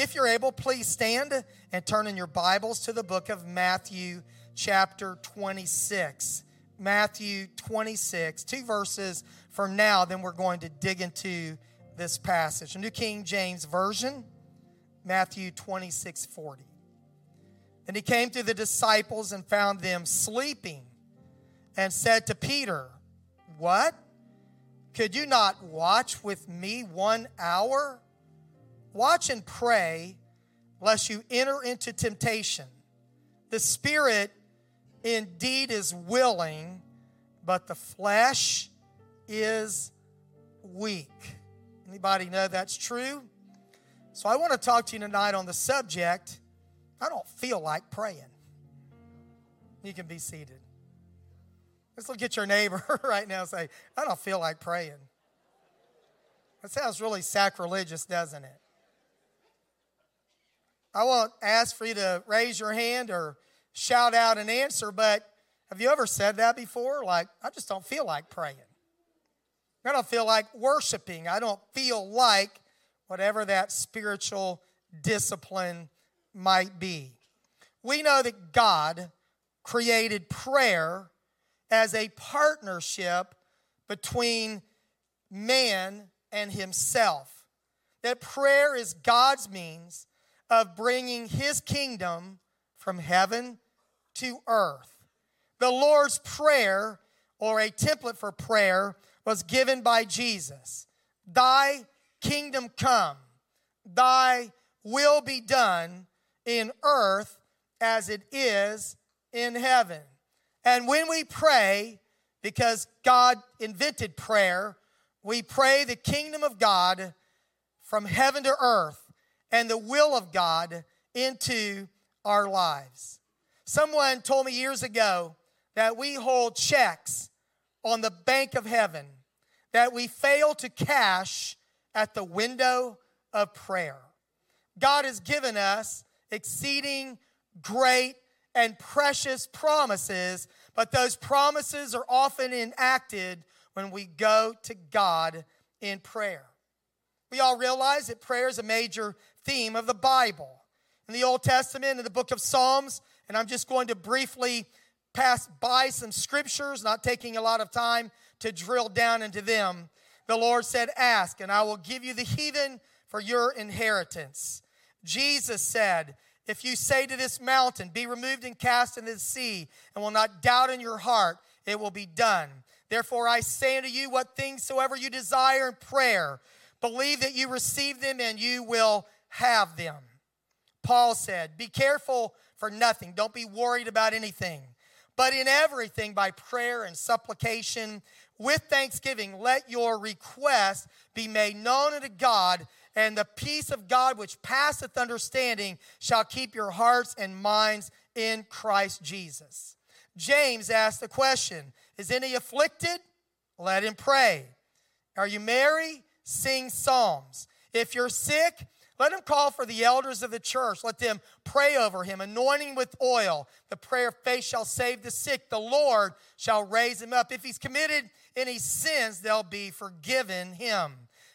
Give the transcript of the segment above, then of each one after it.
If you're able, please stand and turn in your Bibles to the book of Matthew, chapter 26. Matthew 26, two verses for now, then we're going to dig into this passage. New King James Version, Matthew 26, 40. And he came to the disciples and found them sleeping and said to Peter, What? Could you not watch with me one hour? Watch and pray, lest you enter into temptation. The spirit indeed is willing, but the flesh is weak. Anybody know that's true? So I want to talk to you tonight on the subject I don't feel like praying. You can be seated. Let's look at your neighbor right now and say, I don't feel like praying. That sounds really sacrilegious, doesn't it? I won't ask for you to raise your hand or shout out an answer, but have you ever said that before? Like, I just don't feel like praying. I don't feel like worshiping. I don't feel like whatever that spiritual discipline might be. We know that God created prayer as a partnership between man and himself. That prayer is God's means of bringing his kingdom from heaven to earth. The Lord's Prayer, or a template for prayer, was given by Jesus. Thy kingdom come, thy will be done in earth as it is in heaven. And when we pray, because God invented prayer, we pray the kingdom of God from heaven to earth and the will of God into our lives. Someone told me years ago that we hold checks on the bank of heaven that we fail to cash at the window of prayer. God has given us exceeding great and precious promises, but those promises are often enacted when we go to God in prayer. We all realize that prayer is a major theme of the Bible. In the Old Testament, in the book of Psalms, and I'm just going to briefly pass by some scriptures, not taking a lot of time to drill down into them. The Lord said, Ask, and I will give you the heathen for your inheritance. Jesus said, If you say to this mountain, Be removed and cast into the sea, and will not doubt in your heart, it will be done. Therefore, I say unto you, what things soever you desire in prayer, believe that you receive them and you will have them. Paul said, Be careful for nothing. Don't be worried about anything. But in everything, by prayer and supplication, with thanksgiving, let your request be made known unto God, and the peace of God, which passeth understanding, shall keep your hearts and minds in Christ Jesus. James asked the question Is any afflicted? Let him pray. Are you merry? Sing psalms. If you're sick, let him call for the elders of the church. Let them pray over him, anointing with oil. The prayer of faith shall save the sick. The Lord shall raise him up. If he's committed any sins, they'll be forgiven him.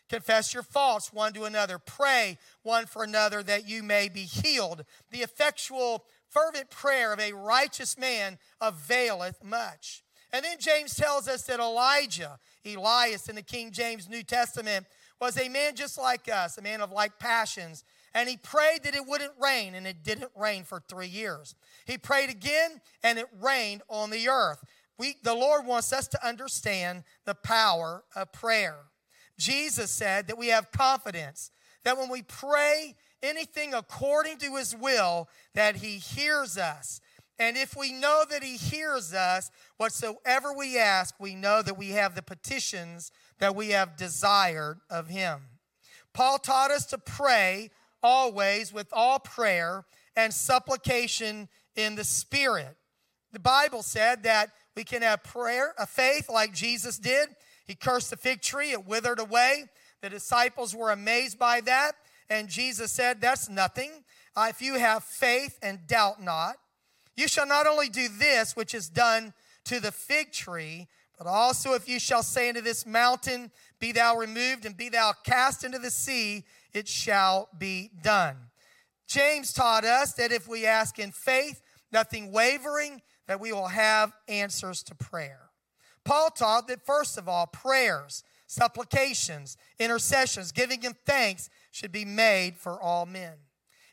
Confess your faults one to another. Pray one for another that you may be healed. The effectual, fervent prayer of a righteous man availeth much. And then James tells us that Elijah, Elias in the King James New Testament, was a man just like us, a man of like passions. And he prayed that it wouldn't rain, and it didn't rain for three years. He prayed again, and it rained on the earth. We, the Lord wants us to understand the power of prayer. Jesus said that we have confidence that when we pray anything according to his will, that he hears us. And if we know that he hears us, whatsoever we ask, we know that we have the petitions that we have desired of him. Paul taught us to pray always with all prayer and supplication in the Spirit. The Bible said that we can have prayer, a faith like Jesus did. He cursed the fig tree, it withered away. The disciples were amazed by that. And Jesus said, That's nothing. If you have faith and doubt not, you shall not only do this, which is done to the fig tree, but also, if you shall say unto this mountain, Be thou removed and be thou cast into the sea, it shall be done. James taught us that if we ask in faith, nothing wavering, that we will have answers to prayer. Paul taught that, first of all, prayers, supplications, intercessions, giving him thanks should be made for all men.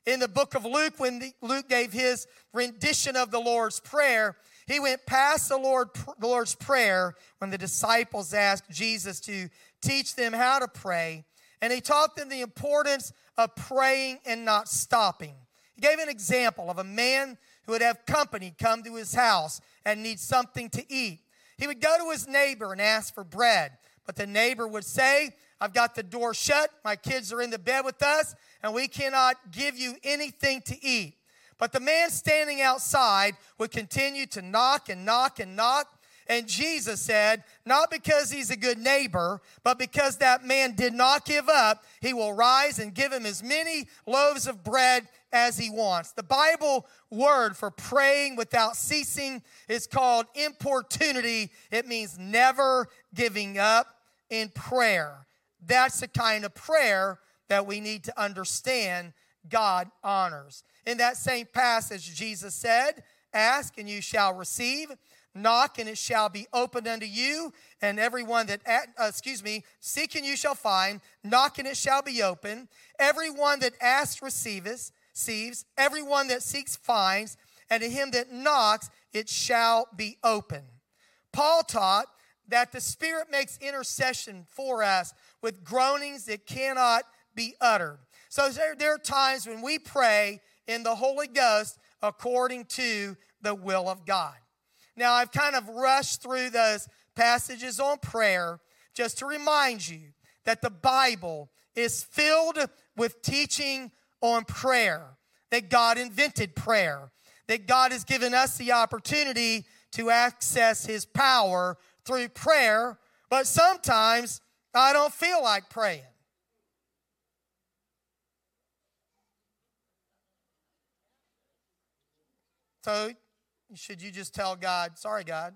In the book of Luke, when Luke gave his rendition of the Lord's Prayer, he went past the, Lord, the Lord's Prayer when the disciples asked Jesus to teach them how to pray, and he taught them the importance of praying and not stopping. He gave an example of a man who would have company come to his house and need something to eat. He would go to his neighbor and ask for bread, but the neighbor would say, I've got the door shut, my kids are in the bed with us, and we cannot give you anything to eat. But the man standing outside would continue to knock and knock and knock. And Jesus said, not because he's a good neighbor, but because that man did not give up, he will rise and give him as many loaves of bread as he wants. The Bible word for praying without ceasing is called importunity. It means never giving up in prayer. That's the kind of prayer that we need to understand God honors. In that same passage, Jesus said, Ask and you shall receive. Knock and it shall be opened unto you, and everyone that, uh, excuse me, seek and you shall find, knock and it shall be open. Everyone that asks receives, receives, everyone that seeks finds, and to him that knocks it shall be open. Paul taught that the Spirit makes intercession for us with groanings that cannot be uttered. So there, there are times when we pray in the Holy Ghost according to the will of God. Now, I've kind of rushed through those passages on prayer just to remind you that the Bible is filled with teaching on prayer, that God invented prayer, that God has given us the opportunity to access His power through prayer, but sometimes I don't feel like praying. So should you just tell God, sorry, God,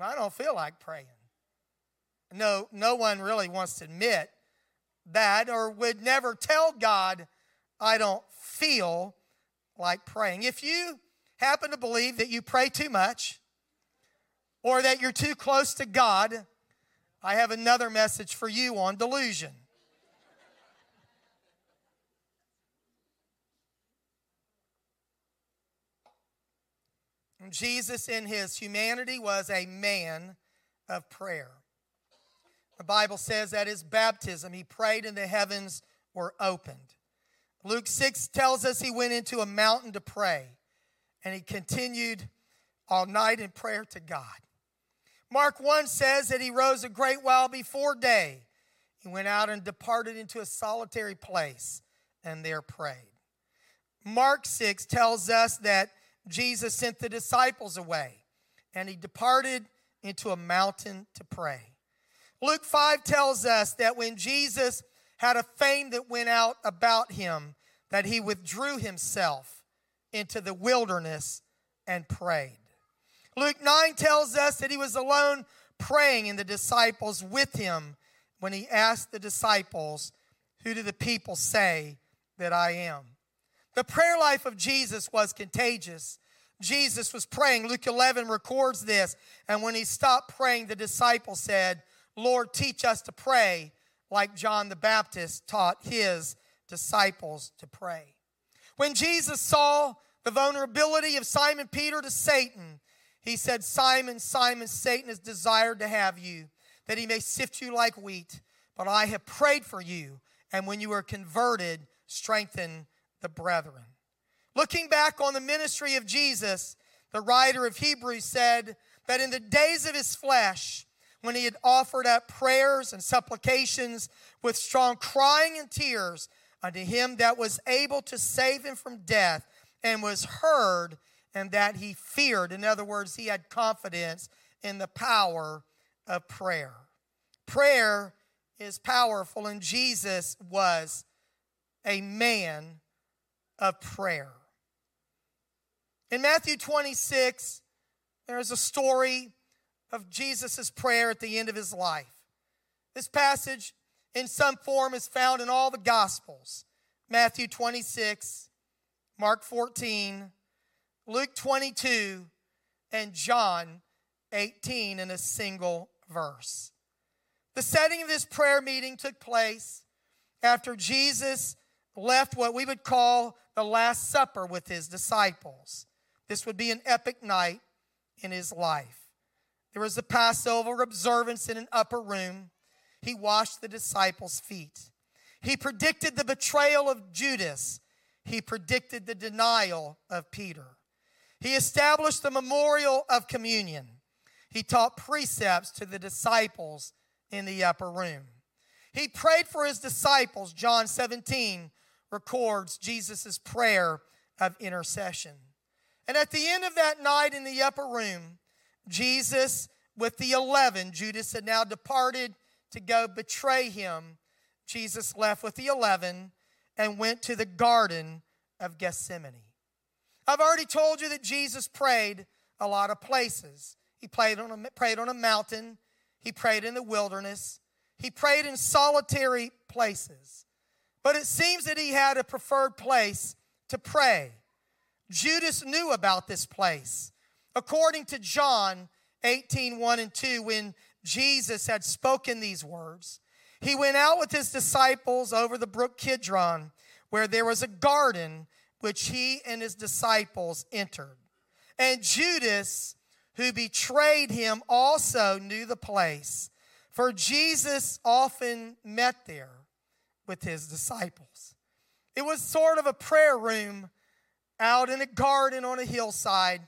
I don't feel like praying? No, no one really wants to admit that or would never tell God, I don't feel like praying. If you happen to believe that you pray too much or that you're too close to God, I have another message for you on delusion. Jesus, in his humanity, was a man of prayer. The Bible says that his baptism, he prayed and the heavens were opened. Luke 6 tells us he went into a mountain to pray and he continued all night in prayer to God. Mark 1 says that he rose a great while before day. He went out and departed into a solitary place and there prayed. Mark 6 tells us that Jesus sent the disciples away and he departed into a mountain to pray. Luke 5 tells us that when Jesus had a fame that went out about him, that he withdrew himself into the wilderness and prayed. Luke 9 tells us that he was alone praying and the disciples with him when he asked the disciples, Who do the people say that I am? The prayer life of Jesus was contagious. Jesus was praying. Luke 11 records this. And when he stopped praying, the disciples said, Lord, teach us to pray like John the Baptist taught his disciples to pray. When Jesus saw the vulnerability of Simon Peter to Satan, he said, Simon, Simon, Satan has desired to have you, that he may sift you like wheat. But I have prayed for you, and when you are converted, strengthen the brethren. Looking back on the ministry of Jesus, the writer of Hebrews said that in the days of his flesh, when he had offered up prayers and supplications with strong crying and tears unto him that was able to save him from death, and was heard, and that he feared. In other words, he had confidence in the power of prayer. Prayer is powerful, and Jesus was a man of prayer. In Matthew 26, there's a story of Jesus' prayer at the end of his life. This passage, in some form, is found in all the Gospels. Matthew 26, Mark 14, Luke 22, and John 18 in a single verse. The setting of this prayer meeting took place after Jesus left what we would call the Last Supper with his disciples. This would be an epic night in his life. There was a Passover observance in an upper room. He washed the disciples' feet. He predicted the betrayal of Judas. He predicted the denial of Peter. He established the memorial of communion. He taught precepts to the disciples in the upper room. He prayed for his disciples. John 17 records Jesus' prayer of intercession. And at the end of that night in the upper room, Jesus, with the 11, Judas had now departed to go betray him. Jesus left with the 11 and went to the Garden of Gethsemane. I've already told you that Jesus prayed a lot of places. He prayed on a, prayed on a mountain, he prayed in the wilderness, he prayed in solitary places. But it seems that he had a preferred place to pray. Judas knew about this place. According to John 18 1 and 2, when Jesus had spoken these words, he went out with his disciples over the brook Kidron, where there was a garden which he and his disciples entered. And Judas, who betrayed him, also knew the place, for Jesus often met there with his disciples. It was sort of a prayer room out in a garden on a hillside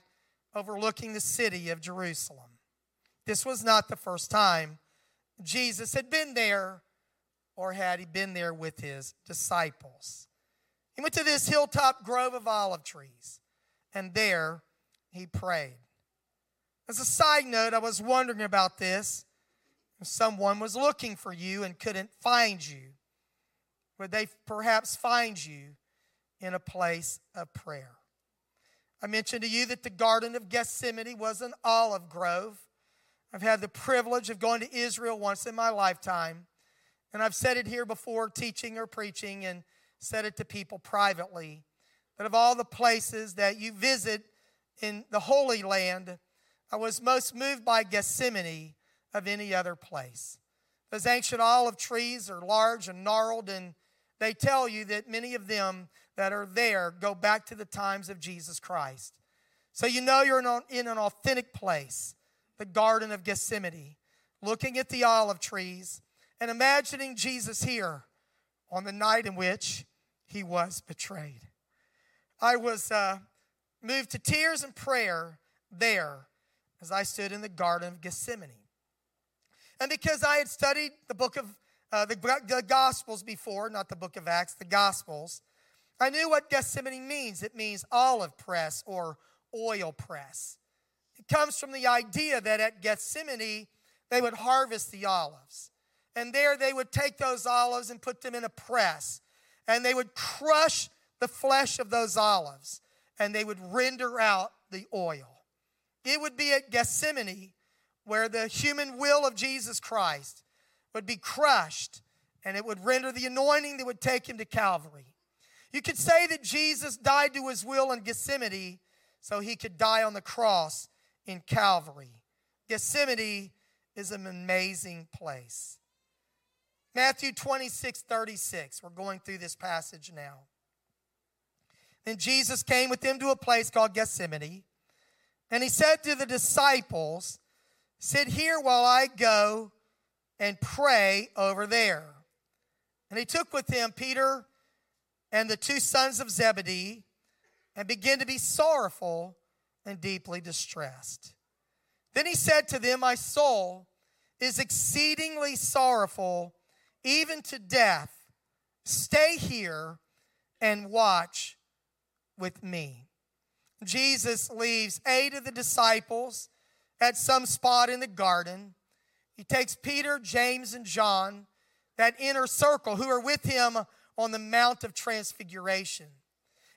overlooking the city of Jerusalem. This was not the first time Jesus had been there, or had he been there with his disciples. He went to this hilltop grove of olive trees, and there he prayed. As a side note, I was wondering about this. If someone was looking for you and couldn't find you, would they perhaps find you in a place of prayer? I mentioned to you that the Garden of Gethsemane was an olive grove. I've had the privilege of going to Israel once in my lifetime. And I've said it here before, teaching or preaching, and said it to people privately. That of all the places that you visit in the Holy Land, I was most moved by Gethsemane of any other place. Those ancient olive trees are large and gnarled, and they tell you that many of them that are there go back to the times of Jesus Christ. So you know you're in an authentic place, the Garden of Gethsemane, looking at the olive trees and imagining Jesus here on the night in which he was betrayed. I was uh, moved to tears and prayer there as I stood in the Garden of Gethsemane. And because I had studied the book of uh, the, the Gospels before, not the book of Acts, the Gospels, I knew what Gethsemane means. It means olive press or oil press. It comes from the idea that at Gethsemane, they would harvest the olives. And there they would take those olives and put them in a press. And they would crush the flesh of those olives. And they would render out the oil. It would be at Gethsemane where the human will of Jesus Christ would be crushed and it would render the anointing that would take him to Calvary. You could say that Jesus died to his will in Gethsemane so he could die on the cross in Calvary. Gethsemane is an amazing place. Matthew 26, 36. We're going through this passage now. Then Jesus came with them to a place called Gethsemane, and he said to the disciples, Sit here while I go and pray over there. And he took with him Peter and the two sons of Zebedee and began to be sorrowful and deeply distressed. Then he said to them, My soul is exceedingly sorrowful, even to death. Stay here and watch with me. Jesus leaves eight of the disciples at some spot in the garden he takes Peter, James, and John, that inner circle, who are with him on the Mount of Transfiguration.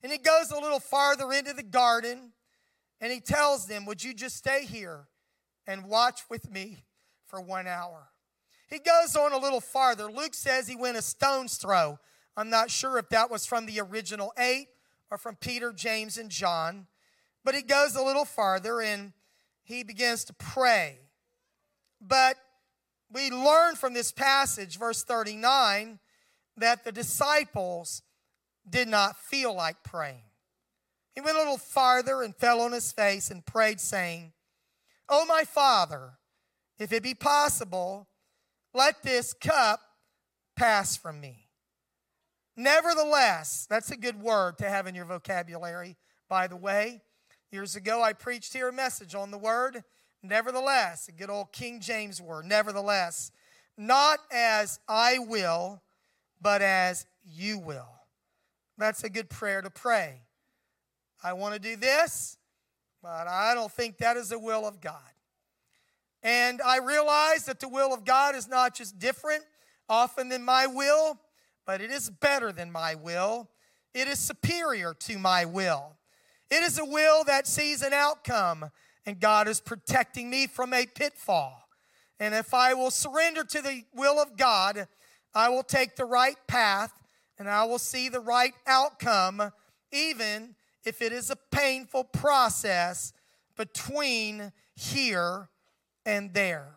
And he goes a little farther into the garden and he tells them, Would you just stay here and watch with me for one hour? He goes on a little farther. Luke says he went a stone's throw I'm not sure if that was from the original eight or from Peter, James, and John. But he goes a little farther and he begins to pray. But we learn from this passage, verse 39, that the disciples did not feel like praying. He went a little farther and fell on his face and prayed, saying, Oh, my Father, if it be possible, let this cup pass from me. Nevertheless, that's a good word to have in your vocabulary, by the way. Years ago, I preached here a message on the word, nevertheless, a good old King James word, nevertheless, not as I will, but as you will. That's a good prayer to pray. I want to do this, but I don't think that is the will of God. And I realize that the will of God is not just different often than my will, but it is better than my will. It is superior to my will. It is a will that sees an outcome, and God is protecting me from a pitfall. And if I will surrender to the will of God, I will take the right path and I will see the right outcome, even if it is a painful process between here and there.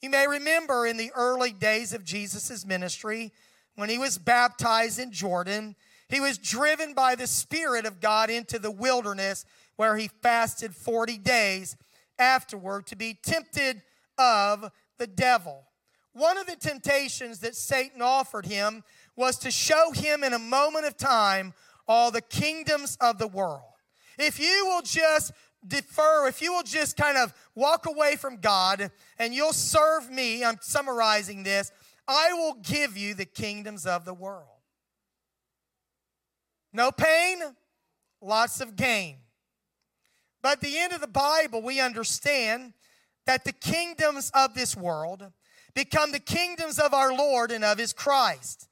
You may remember in the early days of Jesus' ministry, when he was baptized in Jordan, he was driven by the Spirit of God into the wilderness where he fasted 40 days afterward to be tempted of the devil. One of the temptations that Satan offered him was to show him in a moment of time all the kingdoms of the world. If you will just defer, if you will just kind of walk away from God and you'll serve me, I'm summarizing this, I will give you the kingdoms of the world. No pain, lots of gain. But at the end of the Bible, we understand that the kingdoms of this world become the kingdoms of our Lord and of his Christ.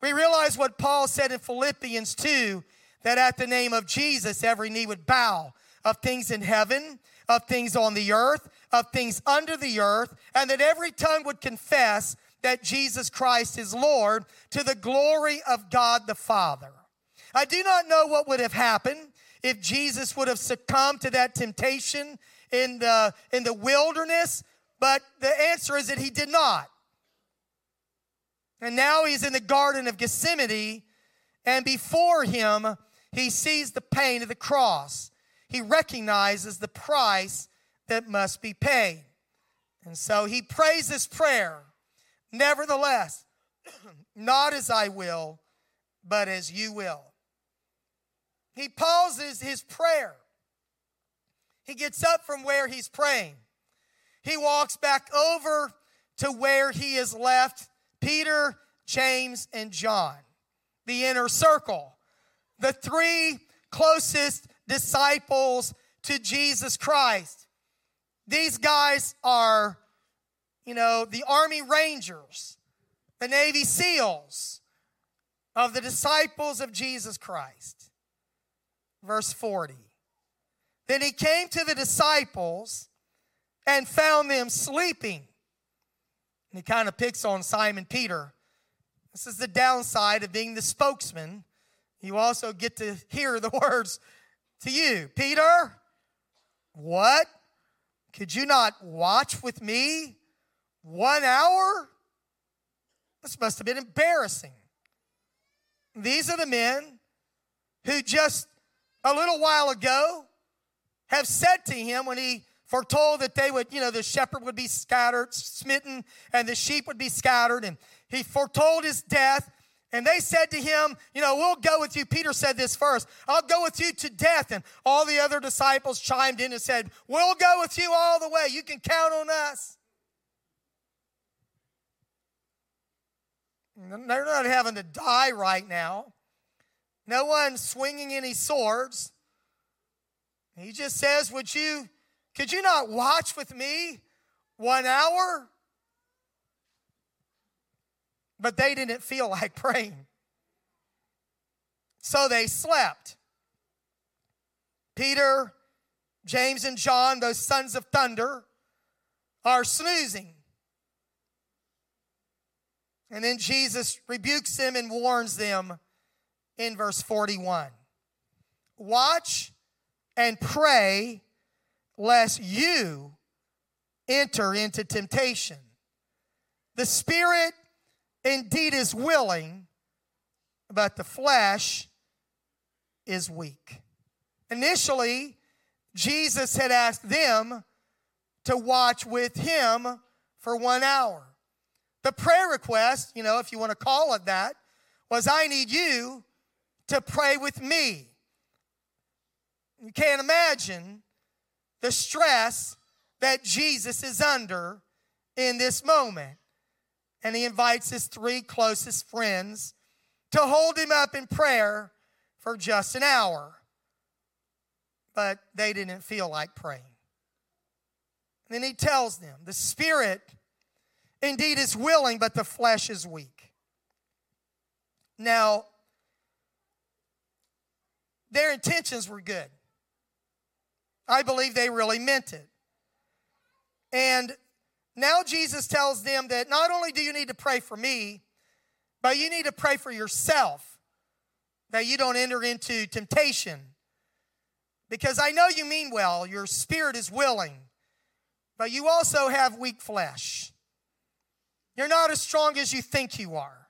We realize what Paul said in Philippians 2 that at the name of Jesus, every knee would bow of things in heaven, of things on the earth, of things under the earth, and that every tongue would confess that Jesus Christ is Lord to the glory of God the Father. I do not know what would have happened if Jesus would have succumbed to that temptation in the, in the wilderness, but the answer is that he did not. And now he's in the Garden of Gethsemane, and before him, he sees the pain of the cross. He recognizes the price that must be paid. And so he prays this prayer Nevertheless, not as I will, but as you will. He pauses his prayer. He gets up from where he's praying. He walks back over to where he has left Peter, James, and John, the inner circle, the three closest disciples to Jesus Christ. These guys are, you know, the Army Rangers, the Navy SEALs of the disciples of Jesus Christ verse 40. Then he came to the disciples and found them sleeping. And he kind of picks on Simon Peter. This is the downside of being the spokesman. You also get to hear the words to you Peter, what? Could you not watch with me one hour? This must have been embarrassing. These are the men who just a little while ago have said to him when he foretold that they would, you know, the shepherd would be scattered, smitten, and the sheep would be scattered, and he foretold his death. And they said to him, You know, we'll go with you. Peter said this first I'll go with you to death. And all the other disciples chimed in and said, We'll go with you all the way. You can count on us. They're not having to die right now. No one swinging any swords. He just says, Would you, could you not watch with me one hour? But they didn't feel like praying. So they slept. Peter, James, and John, those sons of thunder, are snoozing. And then Jesus rebukes them and warns them in verse 41. Watch and pray lest you enter into temptation. The spirit indeed is willing, but the flesh is weak. Initially, Jesus had asked them to watch with him for one hour. The prayer request, you know, if you want to call it that, was I need you to pray with me. You can't imagine the stress that Jesus is under in this moment. And he invites his three closest friends to hold him up in prayer for just an hour. But they didn't feel like praying. And then he tells them the spirit indeed is willing, but the flesh is weak. Now, their intentions were good. I believe they really meant it. And now Jesus tells them that not only do you need to pray for me, but you need to pray for yourself that you don't enter into temptation. Because I know you mean well, your spirit is willing, but you also have weak flesh. You're not as strong as you think you are.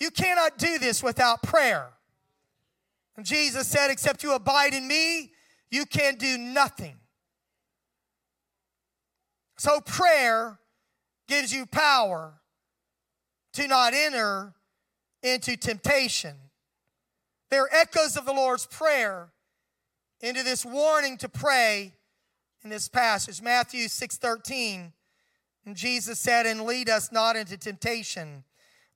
You cannot do this without prayer. And Jesus said, Except you abide in me, you can do nothing. So prayer gives you power to not enter into temptation. There are echoes of the Lord's Prayer into this warning to pray in this passage. Matthew 6:13. And Jesus said, And lead us not into temptation,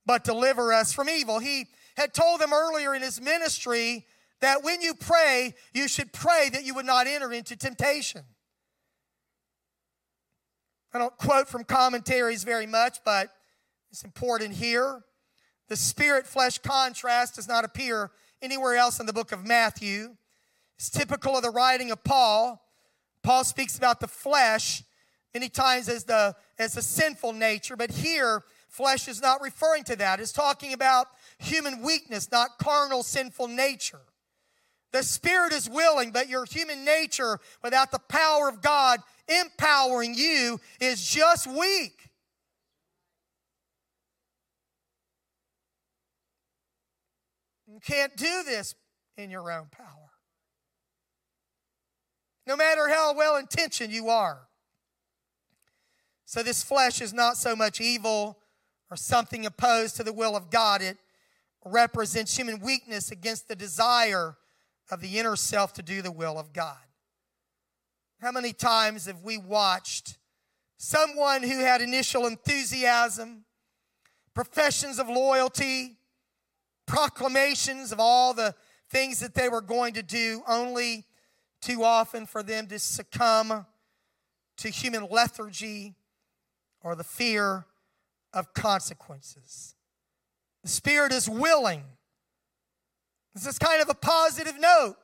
but deliver us from evil. He had told them earlier in his ministry that when you pray, you should pray that you would not enter into temptation. I don't quote from commentaries very much, but it's important here. The spirit flesh contrast does not appear anywhere else in the book of Matthew. It's typical of the writing of Paul. Paul speaks about the flesh many times as the as a sinful nature, but here flesh is not referring to that. It's talking about human weakness, not carnal sinful nature. The spirit is willing, but your human nature without the power of God empowering you is just weak. You can't do this in your own power. No matter how well intentioned you are. So, this flesh is not so much evil or something opposed to the will of God. It represents human weakness against the desire of the inner self to do the will of God. How many times have we watched someone who had initial enthusiasm, professions of loyalty, proclamations of all the things that they were going to do, only too often for them to succumb to human lethargy or the fear of consequences? The Spirit is willing. This is kind of a positive note.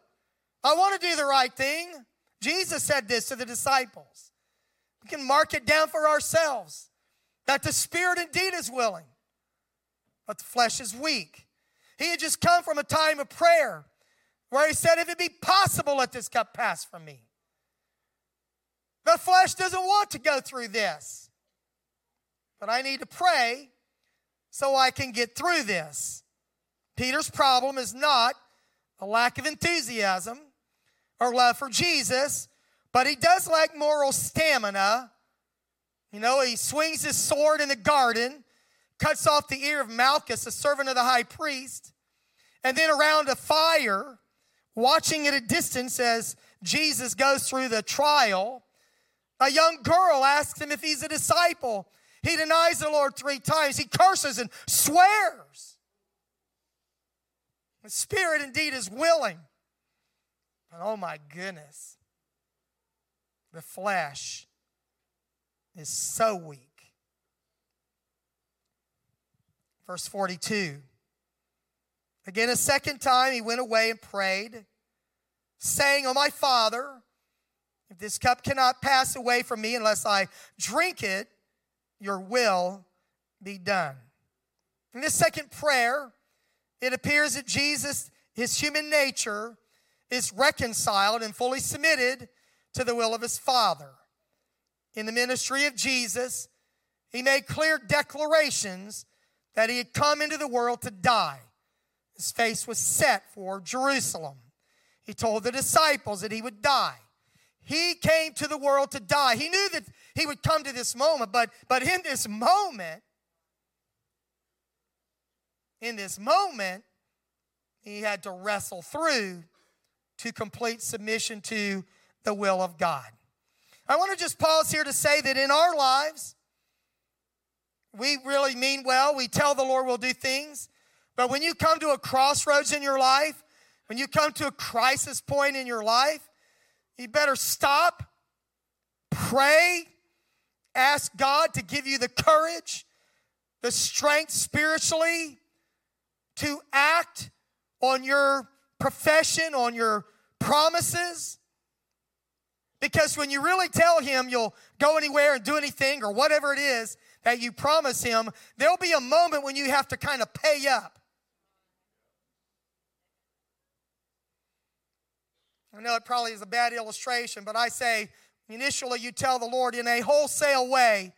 I want to do the right thing. Jesus said this to the disciples. We can mark it down for ourselves that the spirit indeed is willing, but the flesh is weak. He had just come from a time of prayer where he said, If it be possible, let this cup pass from me. The flesh doesn't want to go through this, but I need to pray so I can get through this. Peter's problem is not a lack of enthusiasm or love for Jesus, but he does lack moral stamina. You know, he swings his sword in the garden, cuts off the ear of Malchus, a servant of the high priest, and then around a fire, watching at a distance as Jesus goes through the trial, a young girl asks him if he's a disciple. He denies the Lord three times. He curses and swears. The Spirit indeed is willing, but oh my goodness, the flesh is so weak. Verse 42. Again, a second time he went away and prayed, saying, Oh, my Father, if this cup cannot pass away from me unless I drink it, your will be done. In this second prayer, it appears that Jesus, his human nature, is reconciled and fully submitted to the will of his Father. In the ministry of Jesus, he made clear declarations that he had come into the world to die. His face was set for Jerusalem. He told the disciples that he would die. He came to the world to die. He knew that he would come to this moment, but, but in this moment, in this moment, he had to wrestle through to complete submission to the will of God. I want to just pause here to say that in our lives, we really mean well. We tell the Lord we'll do things. But when you come to a crossroads in your life, when you come to a crisis point in your life, you better stop, pray, ask God to give you the courage, the strength spiritually to act on your profession, on your promises. Because when you really tell Him you'll go anywhere and do anything or whatever it is that you promise Him, there'll be a moment when you have to kind of pay up. I know it probably is a bad illustration, but I say initially you tell the Lord in a wholesale way,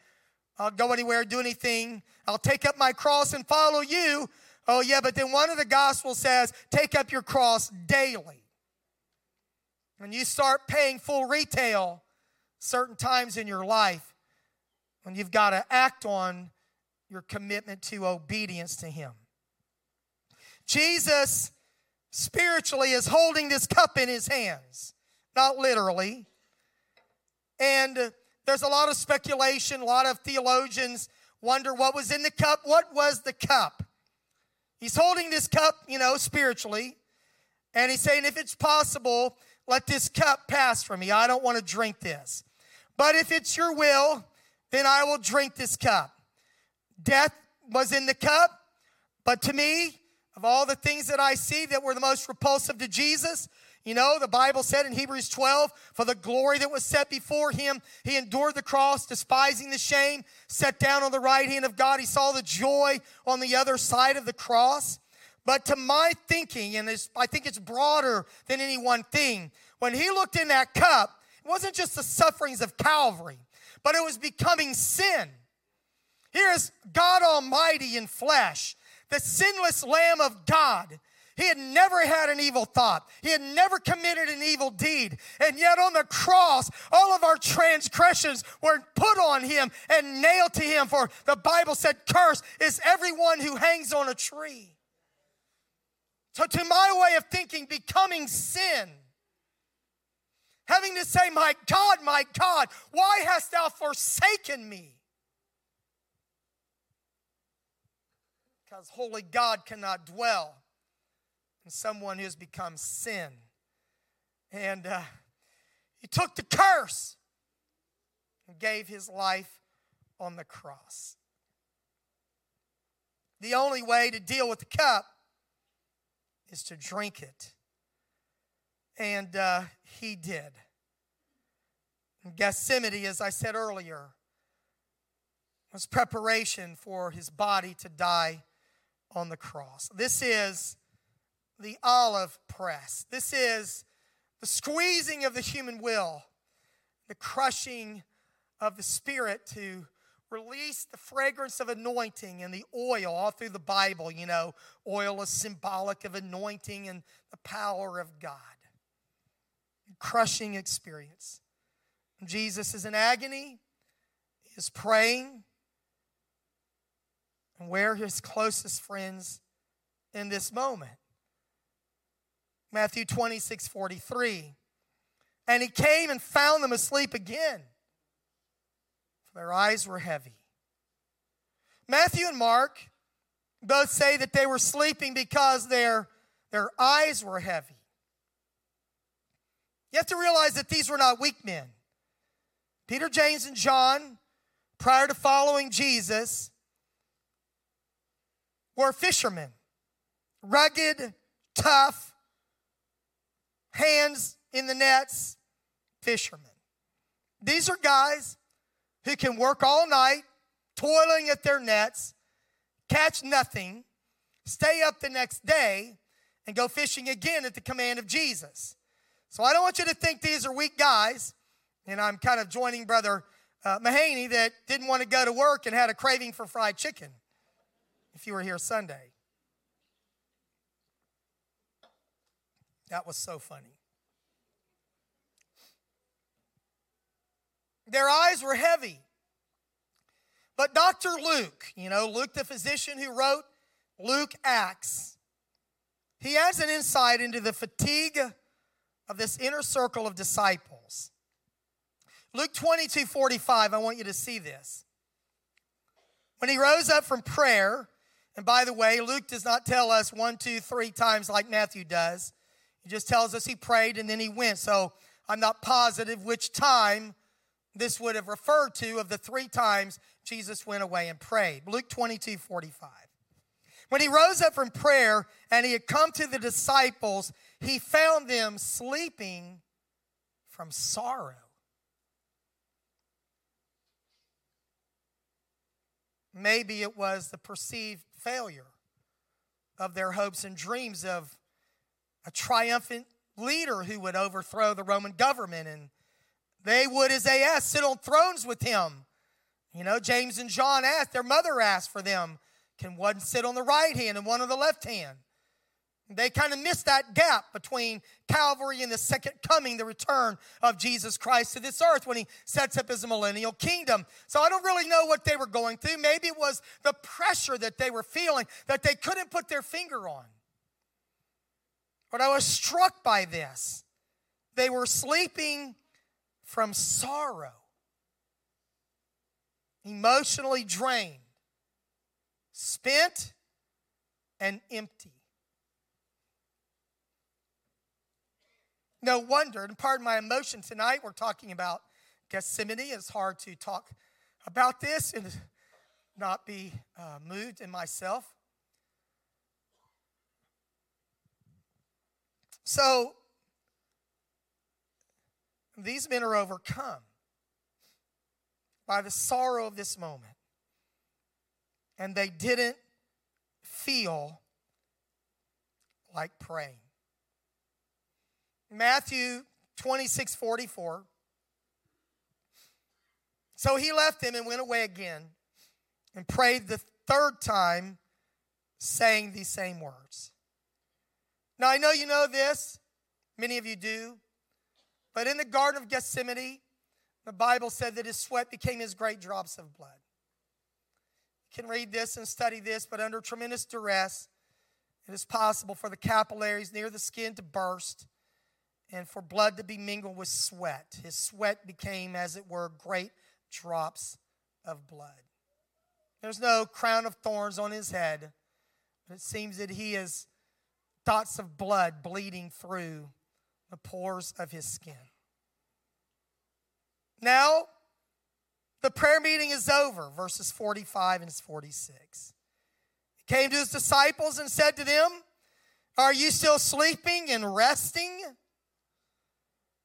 I'll go anywhere, do anything, I'll take up my cross and follow you. Oh, yeah, but then one of the gospels says, take up your cross daily. When you start paying full retail certain times in your life, when you've got to act on your commitment to obedience to Him. Jesus spiritually is holding this cup in His hands, not literally. And there's a lot of speculation, a lot of theologians wonder what was in the cup. What was the cup? He's holding this cup, you know, spiritually, and he's saying, if it's possible, let this cup pass from me. I don't want to drink this. But if it's your will, then I will drink this cup. Death was in the cup, but to me, of all the things that I see that were the most repulsive to Jesus, you know, the Bible said in Hebrews 12, for the glory that was set before him, he endured the cross, despising the shame, sat down on the right hand of God. He saw the joy on the other side of the cross. But to my thinking, and I think it's broader than any one thing, when he looked in that cup, it wasn't just the sufferings of Calvary, but it was becoming sin. Here is God Almighty in flesh, the sinless Lamb of God he had never had an evil thought. He had never committed an evil deed. And yet on the cross, all of our transgressions were put on him and nailed to him. For the Bible said, Curse is everyone who hangs on a tree. So, to my way of thinking, becoming sin, having to say, My God, my God, why hast thou forsaken me? Because holy God cannot dwell in someone who's become sin. And uh, he took the curse and gave his life on the cross. The only way to deal with the cup is to drink it. And uh, he did. Gethsemane, as I said earlier, was preparation for his body to die on the cross. This is the olive press. This is the squeezing of the human will, the crushing of the spirit to release the fragrance of anointing and the oil all through the Bible. You know, oil is symbolic of anointing and the power of God. Crushing experience. Jesus is in agony, he is praying, and where his closest friends in this moment. Matthew 26 43. And he came and found them asleep again, their eyes were heavy. Matthew and Mark both say that they were sleeping because their, their eyes were heavy. You have to realize that these were not weak men. Peter, James, and John, prior to following Jesus, were fishermen, rugged, tough, hands in the nets, fishermen. These are guys who can work all night, toiling at their nets, catch nothing, stay up the next day, and go fishing again at the command of Jesus. So I don't want you to think these are weak guys. And I'm kind of joining Brother uh, Mahaney that didn't want to go to work and had a craving for fried chicken if you were here Sunday. That was so funny. Their eyes were heavy. But Dr. Luke, you know, Luke the physician who wrote Luke Acts, he has an insight into the fatigue of this inner circle of disciples. Luke 22 45, I want you to see this. When he rose up from prayer, and by the way, Luke does not tell us one, two, three times like Matthew does. He just tells us he prayed and then he went. So I'm not positive which time this would have referred to of the three times Jesus went away and prayed. Luke 22 45. When he rose up from prayer and he had come to the disciples, he found them sleeping from sorrow. Maybe it was the perceived failure of their hopes and dreams of a triumphant leader who would overthrow the Roman government and they would, as they asked, sit on thrones with him. You know, James and John asked, their mother asked for them, can one sit on the right hand and one on the left hand? They kind of missed that gap between Calvary and the second coming, the return of Jesus Christ to this earth when he sets up his millennial kingdom. So I don't really know what they were going through. Maybe it was the pressure that they were feeling that they couldn't put their finger on. But I was struck by this. They were sleeping from sorrow, emotionally drained, spent, and empty. No wonder, and pardon my emotion tonight, we're talking about Gethsemane. It's hard to talk about this and not be uh, moved in myself. So, these men are overcome by the sorrow of this moment. And they didn't feel like praying. Matthew 26 44. So he left them and went away again and prayed the third time, saying these same words. Now, I know you know this, many of you do, but in the Garden of Gethsemane, the Bible said that his sweat became his great drops of blood. You can read this and study this, but under tremendous duress, it is possible for the capillaries near the skin to burst and for blood to be mingled with sweat. His sweat became, as it were, great drops of blood. There's no crown of thorns on his head, but it seems that he has dots of blood bleeding through the pores of his skin. Now, the prayer meeting is over, verses 45 and 46. He came to his disciples and said to them, Are you still sleeping and resting?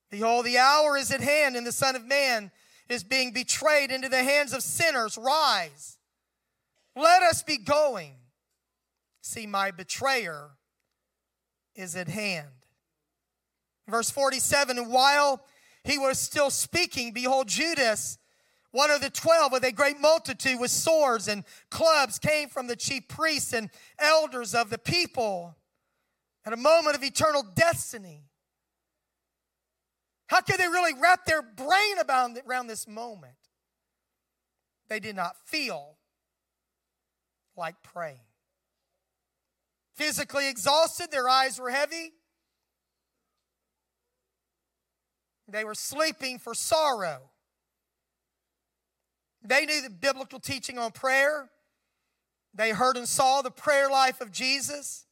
Behold, the hour is at hand, and the Son of Man is being betrayed into the hands of sinners. Rise, let us be going. See, my betrayer is at hand. Verse 47 And while he was still speaking, behold, Judas, one of the twelve, with a great multitude with swords and clubs, came from the chief priests and elders of the people at a moment of eternal destiny. How could they really wrap their brain around this moment? They did not feel like praying. Physically exhausted, their eyes were heavy. They were sleeping for sorrow. They knew the biblical teaching on prayer. They heard and saw the prayer life of Jesus.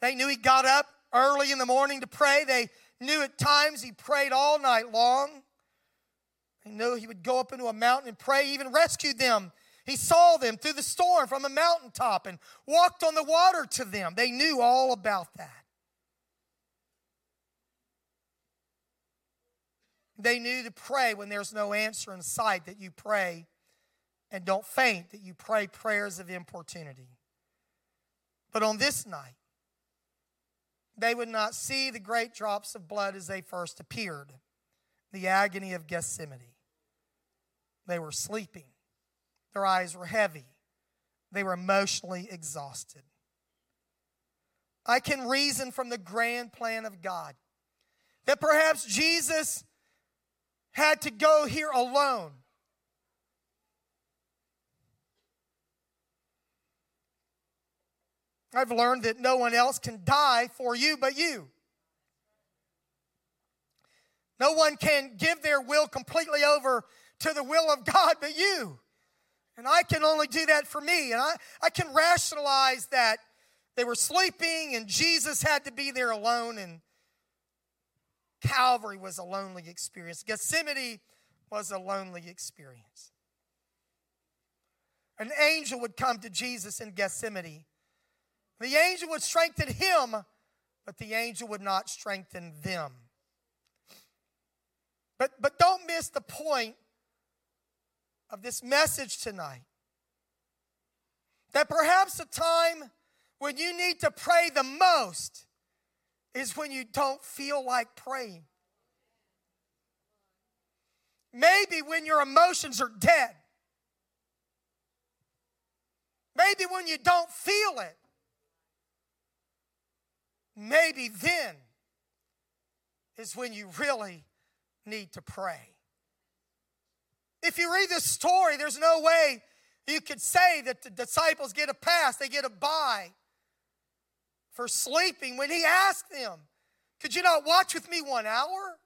They knew he got up early in the morning to pray. They knew at times he prayed all night long. He knew he would go up into a mountain and pray, he even rescued them. He saw them through the storm from a mountaintop and walked on the water to them. They knew all about that. They knew to pray when there's no answer in sight, that you pray and don't faint that you pray prayers of importunity. But on this night, they would not see the great drops of blood as they first appeared, the agony of Gethsemane. They were sleeping, their eyes were heavy, they were emotionally exhausted. I can reason from the grand plan of God that perhaps Jesus had to go here alone. I've learned that no one else can die for you but you. No one can give their will completely over to the will of God but you. And I can only do that for me. And I, I can rationalize that they were sleeping and Jesus had to be there alone, and Calvary was a lonely experience. Gethsemane was a lonely experience. An angel would come to Jesus in Gethsemane. The angel would strengthen him, but the angel would not strengthen them. But, but don't miss the point of this message tonight. That perhaps the time when you need to pray the most is when you don't feel like praying. Maybe when your emotions are dead. Maybe when you don't feel it. Maybe then is when you really need to pray. If you read this story, there's no way you could say that the disciples get a pass, they get a buy for sleeping when he asked them, Could you not watch with me one hour?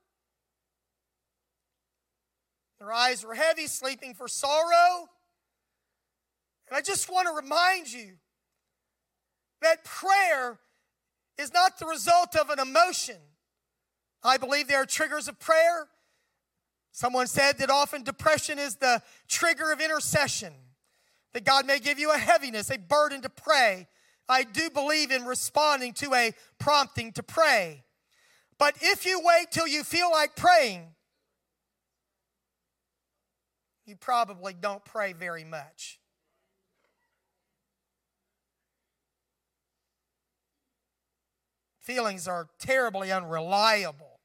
Their eyes were heavy, sleeping for sorrow. And I just want to remind you that prayer is not the result of an emotion. I believe there are triggers of prayer. Someone said that often depression is the trigger of intercession, that God may give you a heaviness, a burden to pray, I do believe in responding to a prompting to pray. But if you wait till you feel like praying, you probably don't pray very much. Feelings are terribly unreliable.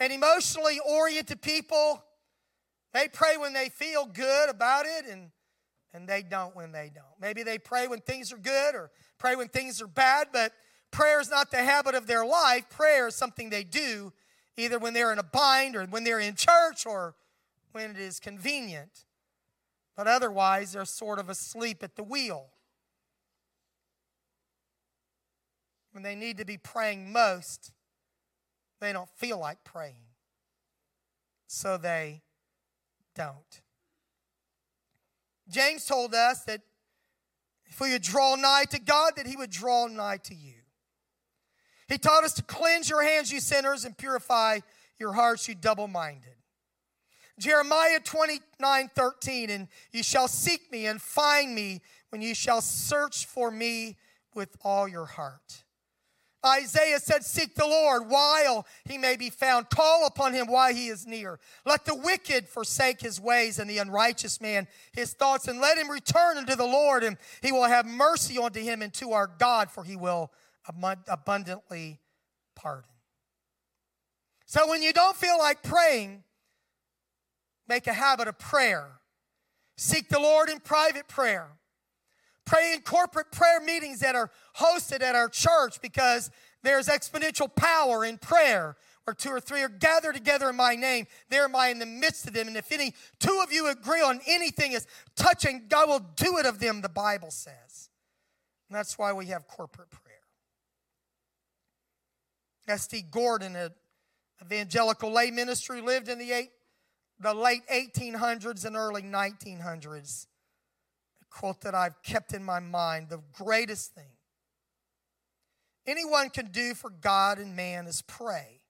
And emotionally oriented people, they pray when they feel good about it and and they don't when they don't. Maybe they pray when things are good or pray when things are bad, but prayer is not the habit of their life. Prayer is something they do either when they're in a bind or when they're in church or when it is convenient. But otherwise, they're sort of asleep at the wheel. When they need to be praying most, they don't feel like praying. So they don't. James told us that if we would draw nigh to God, that he would draw nigh to you. He taught us to cleanse your hands, you sinners, and purify your hearts, you double minded. Jeremiah 29 13, and you shall seek me and find me when you shall search for me with all your heart. Isaiah said, Seek the Lord while he may be found. Call upon him while he is near. Let the wicked forsake his ways and the unrighteous man his thoughts, and let him return unto the Lord, and he will have mercy unto him and to our God, for he will abundantly pardon. So when you don't feel like praying, make a habit of prayer. Seek the Lord in private prayer. Pray in corporate prayer meetings that are hosted at our church because there's exponential power in prayer. Where two or three are gathered together in my name, there am I in the midst of them. And if any two of you agree on anything is touching, God will do it of them, the Bible says. And that's why we have corporate prayer. S.D. Gordon, an evangelical lay ministry, lived in the, eight, the late 1800s and early 1900s quote that I've kept in my mind the greatest thing anyone can do for God and man is pray.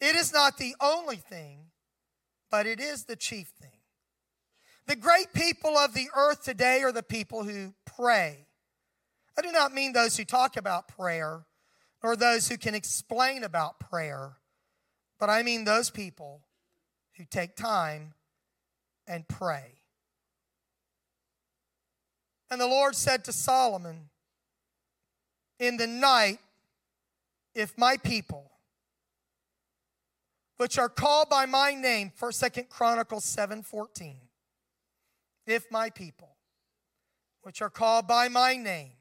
It is not the only thing, but it is the chief thing. The great people of the earth today are the people who pray. I do not mean those who talk about prayer or those who can explain about prayer, but I mean those people who take time and pray. And the Lord said to Solomon, In the night, if my people, which are called by my name, for Second Chronicles 7 14, if my people, which are called by my name,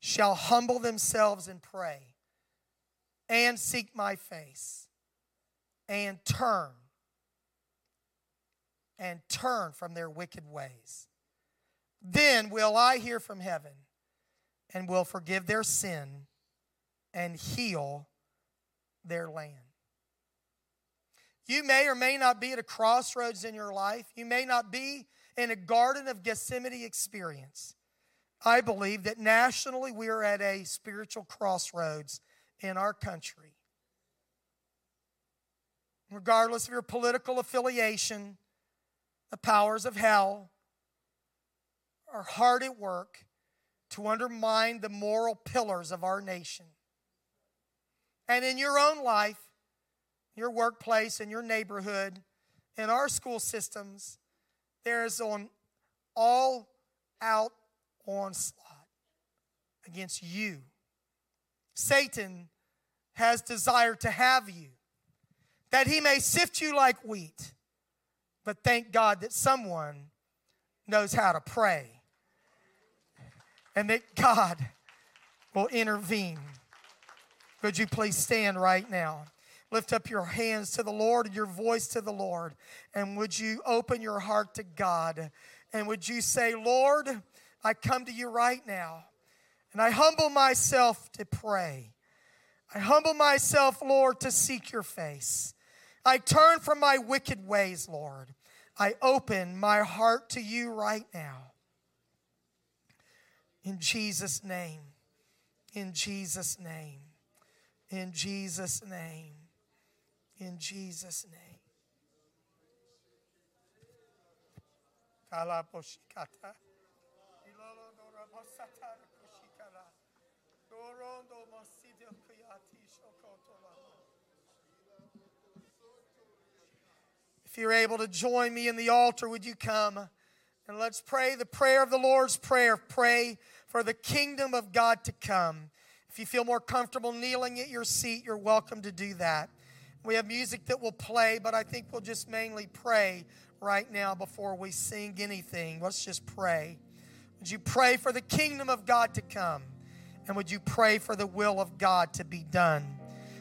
shall humble themselves and pray and seek my face and turn and turn from their wicked ways. Then will I hear from heaven and will forgive their sin and heal their land. You may or may not be at a crossroads in your life. You may not be in a Garden of Gethsemane experience. I believe that nationally we are at a spiritual crossroads in our country. Regardless of your political affiliation, the powers of hell are hard at work to undermine the moral pillars of our nation. And in your own life, your workplace, in your neighborhood, in our school systems, there is an all out onslaught against you. Satan has desired to have you, that he may sift you like wheat. But thank God that someone knows how to pray and that God will intervene. Would you please stand right now? Lift up your hands to the Lord and your voice to the Lord. And would you open your heart to God? And would you say, Lord, I come to you right now and I humble myself to pray. I humble myself, Lord, to seek your face. I turn from my wicked ways, Lord. I open my heart to you right now. In Jesus' name. In Jesus' name. In Jesus' name. In Jesus' name. If you're able to join me in the altar, would you come? And let's pray the prayer of the Lord's Prayer. Pray for the kingdom of God to come. If you feel more comfortable kneeling at your seat, you're welcome to do that. We have music that will play, but I think we'll just mainly pray right now before we sing anything. Let's just pray. Would you pray for the kingdom of God to come? And would you pray for the will of God to be done?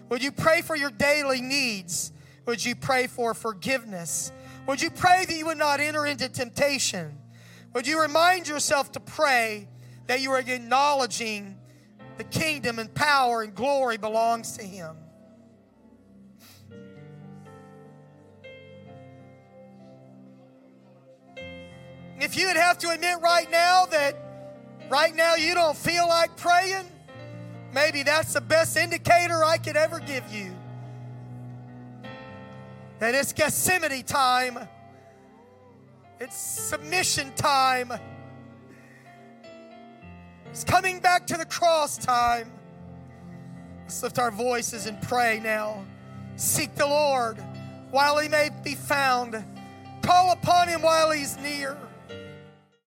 Would you pray for your daily needs? Would you pray for forgiveness? Would you pray that you would not enter into temptation? Would you remind yourself to pray that you are acknowledging the kingdom and power and glory belongs to him. If you would have to admit right now that right now you don't feel like praying, maybe that's the best indicator I could ever give you. That it's Gethsemane time, it's submission time. It's coming back to the cross time. Let's lift our voices and pray now. Seek the Lord while he may be found. Call upon him while he's near.